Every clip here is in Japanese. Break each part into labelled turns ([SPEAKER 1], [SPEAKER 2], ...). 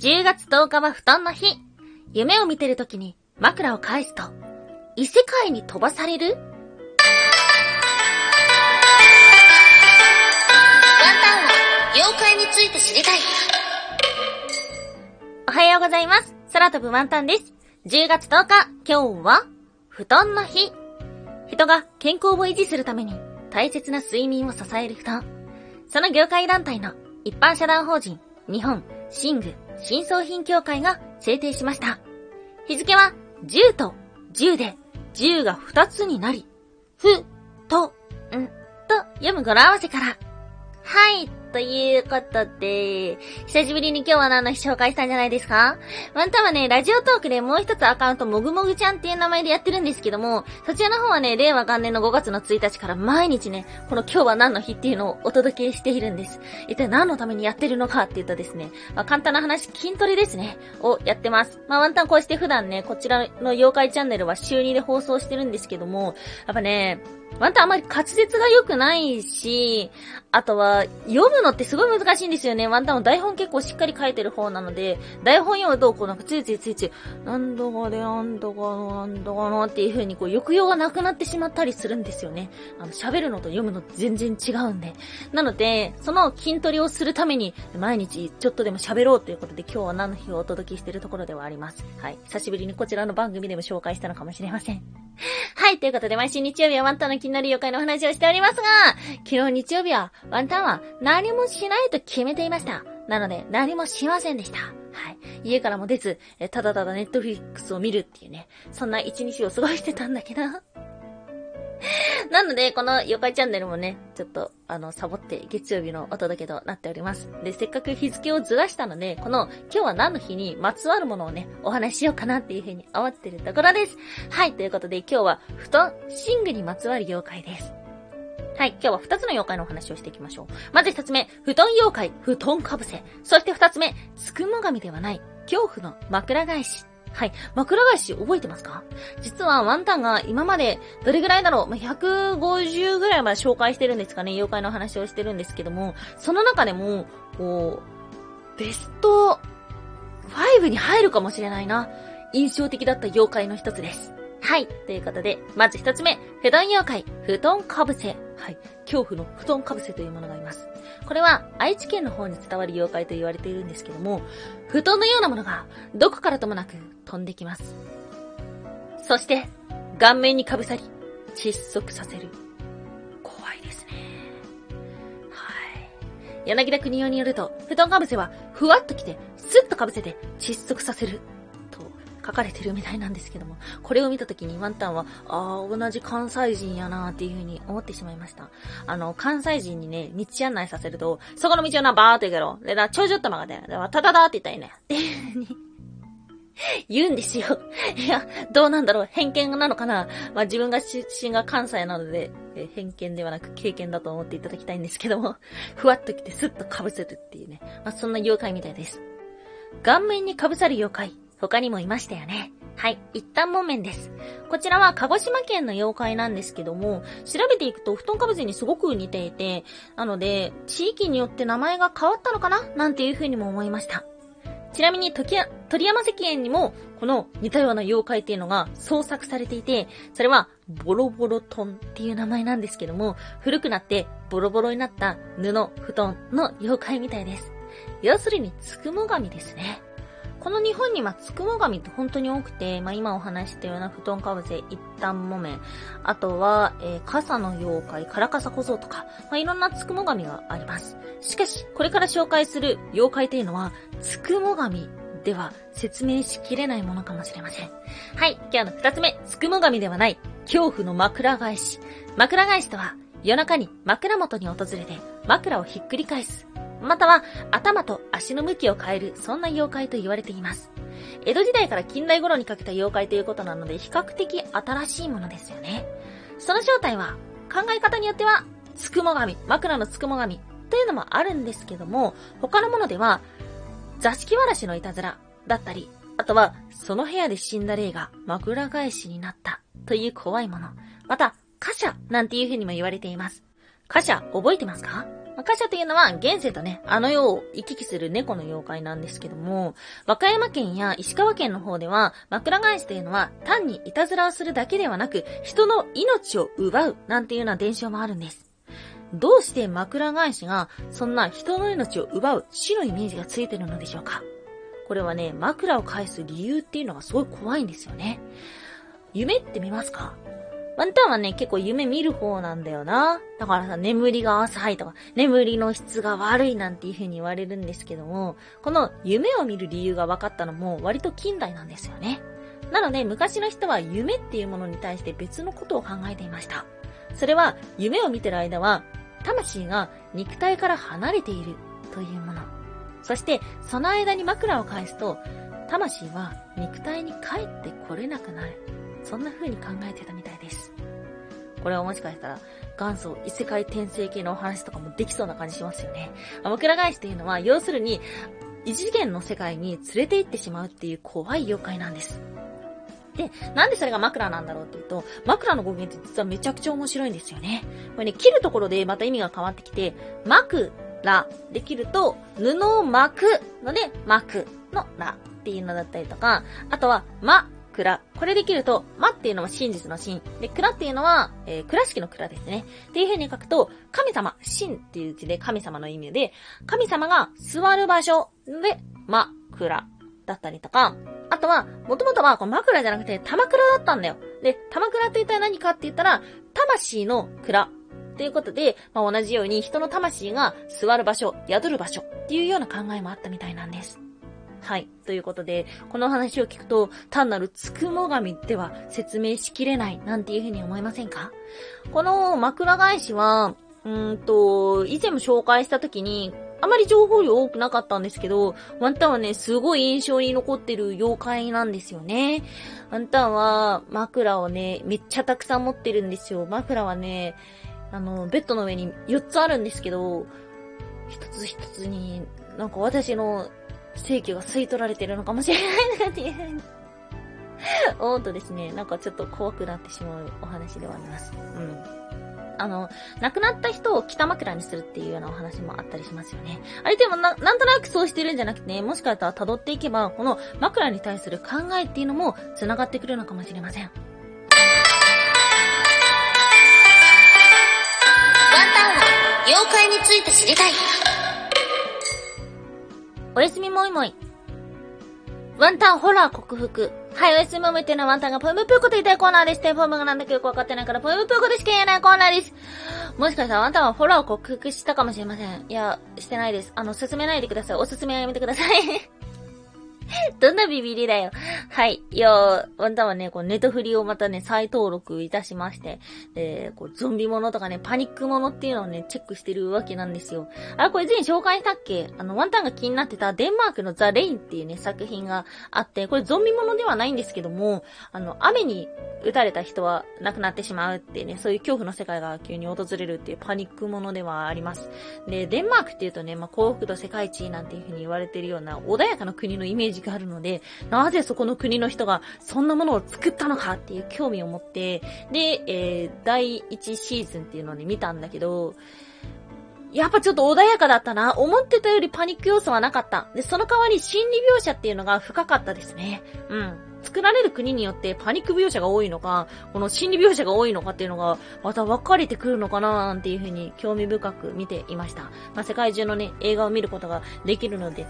[SPEAKER 1] 10月10日は布団の日。夢を見てる時に枕を返すと、異世界に飛ばされる？ワンタンは妖怪について知りたい。おはようございます。空飛ぶワンタンです。10月10日、今日は、布団の日。人が健康を維持するために大切な睡眠を支える布団。その業界団体の一般社団法人日本寝具新装品協会が制定しました。日付は10と10で10が二つになり、ふ、と、ん、と読む語呂合わせから。はい、ということで、久しぶりに今日は何の日紹介したんじゃないですか？ワンタンはね、ラジオトークでもう一つアカウント、もぐもぐちゃんっていう名前でやってるんですけども、そちらの方はね、令和元年の5月の1日から毎日ね、この今日は何の日っていうのをお届けしているんです。一体何のためにやってるのかって言うとですね、まあ、簡単な話、筋トレですね、をやってます。まあ、ワンタンこうして普段ね、こちらの妖怪チャンネルは週2で放送してるんですけども、やっぱね、ワンタンあまり滑舌が良くないし、あとは、読むのってすごい難しいんですよね。ワンタンも台本結構しっかり書いてる方なので、台本読むと、こうなんかついついついつい、なんとかでなんとかのなんとかのっていう風にこう抑揚がなくなってしまったりするんですよね。あの、喋るのと読むの全然違うんで。なので、その筋トレをするために、毎日ちょっとでも喋ろうということで、今日は何の日をお届けしてるところではあります。はい。久しぶりにこちらの番組でも紹介したのかもしれません。はい、ということで毎週日曜日はワンタンの気になる妖怪の話をしておりますが、昨日日曜日はワンタンは何もしないと決めていました。なので何もしませんでした。はい。家からも出ず、ただただネットフリックスを見るっていうね、そんな一日を過ごしてたんだけど。なので、この妖怪チャンネルもね、ちょっと、あの、サボって月曜日のお届けとなっております。で、せっかく日付をずらしたので、この、今日は何の日にまつわるものをね、お話ししようかなっていうふうに思ってるところです。はい、ということで今日は、布団、寝具にまつわる妖怪です。はい、今日は二つの妖怪のお話をしていきましょう。まず一つ目、布団妖怪、布団かぶせ。そして二つ目、つくも神ではない、恐怖の枕返し。はい。枕返し覚えてますか？実はワンタンが今までどれぐらいだろう、まあ、150ぐらいまで紹介してるんですかね？妖怪の話をしてるんですけども、その中でも、こう、ベスト5に入るかもしれないな。印象的だった妖怪の一つです。はい。ということで、まず一つ目、布団妖怪、布団かぶせ。はい。恐怖の布団かぶせというものがいます。これは愛知県の方に伝わる妖怪と言われているんですけども、布団のようなものがどこからともなく飛んできます。そして、顔面にかぶさり、窒息させる。怖いですね。はい。柳田国夫によると、布団かぶせはふわっと来て、スッとかぶせて窒息させる書かれてるみたいなんですけども、これを見た時にワンタンは、ああ、同じ関西人やなーっていう風に思ってしまいました。あの、関西人にね、道案内させると、そこの道をな、バーって行けろ。で、だ、ちょちょっと曲がって、で、ただだって言ったらいいね。っていう風に 言うんですよ。いや、どうなんだろう。偏見なのかなまあ、自分が出身が関西なので、えー、偏見ではなく経験だと思っていただきたいんですけども、ふわっと来てスッと被せるっていうね。まあ、そんな妖怪みたいです。顔面に被さる妖怪。他にもいましたよね。はい。一旦木綿です。こちらは鹿児島県の妖怪なんですけども、調べていくと布団かぶせにすごく似ていて、なので、地域によって名前が変わったのかな？なんていう風にも思いました。ちなみに、鳥山石園にも、この似たような妖怪っていうのが創作されていて、それは、ボロボロトンっていう名前なんですけども、古くなってボロボロになった布、布団の妖怪みたいです。要するに、つくも神ですね。この日本にまつくも神って本当に多くて、まあ、今お話したような布団かぶせ、一旦木綿、あとは、えー、傘の妖怪、カラカサ小僧とか、まあ、いろんなつくも神があります。しかし、これから紹介する妖怪というのは、つくも神では説明しきれないものかもしれません。はい、今日の二つ目、つくも神ではない、恐怖の枕返し。枕返しとは、夜中に枕元に訪れて枕をひっくり返す。または頭と足の向きを変える、そんな妖怪と言われています。江戸時代から近代頃にかけた妖怪ということなので、比較的新しいものですよね。その正体は、考え方によっては、つくも神、枕のつくも神というのもあるんですけども、他のものでは、座敷わらしのいたずらだったり、あとは、その部屋で死んだ霊が枕返しになったという怖いもの。また、貨車なんていう風にも言われています。貨車覚えてますか？まあ、カシャというのは現世とね、あの世を行き来する猫の妖怪なんですけども、和歌山県や石川県の方では、枕返しというのは単にいたずらをするだけではなく、人の命を奪うなんていうような伝承もあるんです。どうして枕返しがそんな人の命を奪う死のイメージがついてるのでしょうか？これはね、枕を返す理由っていうのがすごい怖いんですよね。夢って見ますか？ワンタンはね、結構夢見る方なんだよな。だからさ、眠りが浅いとか、眠りの質が悪いなんていう風に言われるんですけども、この夢を見る理由が分かったのも割と近代なんですよね。なので、昔の人は夢っていうものに対して別のことを考えていました。それは、夢を見てる間は、魂が肉体から離れているというもの。そして、その間に枕を返すと、魂は肉体に帰ってこれなくなる。そんな風に考えてたみたいです。これはもしかしたら、元祖異世界転生系のお話とかもできそうな感じしますよね。枕返しっていうのは、要するに、異次元の世界に連れて行ってしまうっていう怖い妖怪なんです。で、なんでそれが枕なんだろうっていうと、枕の語源って実はめちゃくちゃ面白いんですよね。これね、切るところでまた意味が変わってきて、枕で切ると、布を巻くので、巻くのらっていうのだったりとか、あとは、ま、蔵。これできると、まっていうのは真実の真。で、蔵っていうのは、えー、倉敷の蔵ですね。っていう風に書くと、神様、真っていう字で神様の意味で、神様が座る場所で、ま、蔵だったりとか、あとは、もともとはこう枕じゃなくて玉倉だったんだよ。で、玉倉って一体何かって言ったら、魂の蔵。ということで、まあ、同じように人の魂が座る場所、宿る場所っていうような考えもあったみたいなんです。はい。ということで、この話を聞くと、単なるつくも神では説明しきれない、なんていうふうに思いませんか？この枕返しは、うんと、以前も紹介した時に、あまり情報量多くなかったんですけど、ワンタンはね、すごい印象に残ってる妖怪なんですよね。ワンタンは枕をね、めっちゃたくさん持ってるんですよ。枕はね、あの、ベッドの上に4つあるんですけど、一つ一つに、なんか私の正規が吸い取られてるのかもしれないなっていうふうに思うとですね、なんかちょっと怖くなってしまうお話ではあります。うん。あの、亡くなった人を北枕にするっていうようなお話もあったりしますよね。あれでもな、なんとなくそうしてるんじゃなくてね、もしかしたら辿っていけば、この枕に対する考えっていうのも繋がってくるのかもしれません。ワン
[SPEAKER 2] タンは妖怪について知りたい。
[SPEAKER 1] おやすみもいもい。ワンタンホラー克服。はい、おやすみもいっていうのはワンタンがポエムプーコと言いたいコーナーです。テンフォームがなんだかよくわかってないからポエムプーコでしか言えないコーナーです。もしかしたらワンタンはホラーを克服したかもしれません。いや、してないです。あの、進めないでください。おすすめはやめてください。どんなビビりだよ。はい。いやー、ワンタンはね、こう、ネトフリをまたね、再登録いたしまして、で、こう、ゾンビものとかね、パニックものっていうのをね、チェックしてるわけなんですよ。あ、これ前紹介したっけ？あの、ワンタンが気になってたデンマークのザ・レインっていうね、作品があって、これゾンビものではないんですけども、あの、雨に撃たれた人は亡くなってしまうっていうね、そういう恐怖の世界が急に訪れるっていうパニックものではあります。で、デンマークっていうとね、まあ、幸福度世界一なんていう風に言われてるような穏やかな国のイメージがあるので、なぜそこの国の人がそんなものを作ったのかっていう興味を持って、で、えー、第1シーズンっていうのをね、見たんだけど、やっぱちょっと穏やかだったな。思ってたよりパニック要素はなかった。で、その代わり心理描写っていうのが深かったですね。うん。作られる国によってパニック描写が多いのか、この心理描写が多いのかっていうのが、また分かれてくるのかななんていうふうに興味深く見ていました。まあ、世界中のね、映画を見ることができるので、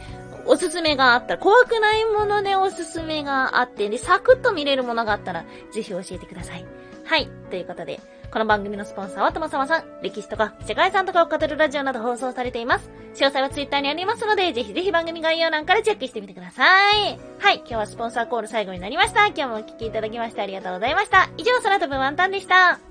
[SPEAKER 1] おすすめがあったら、怖くないものでおすすめがあって、で、サクッと見れるものがあったら、ぜひ教えてください。はい。ということで、この番組のスポンサーはともさまさん、歴史とか世界遺産とかを語るラジオなど放送されています。詳細はツイッターにありますので、ぜひぜひ番組概要欄からチェックしてみてください。はい、今日はスポンサーコール最後になりました。今日もお聴きいただきましてありがとうございました。以上、空飛ぶワンタンでした。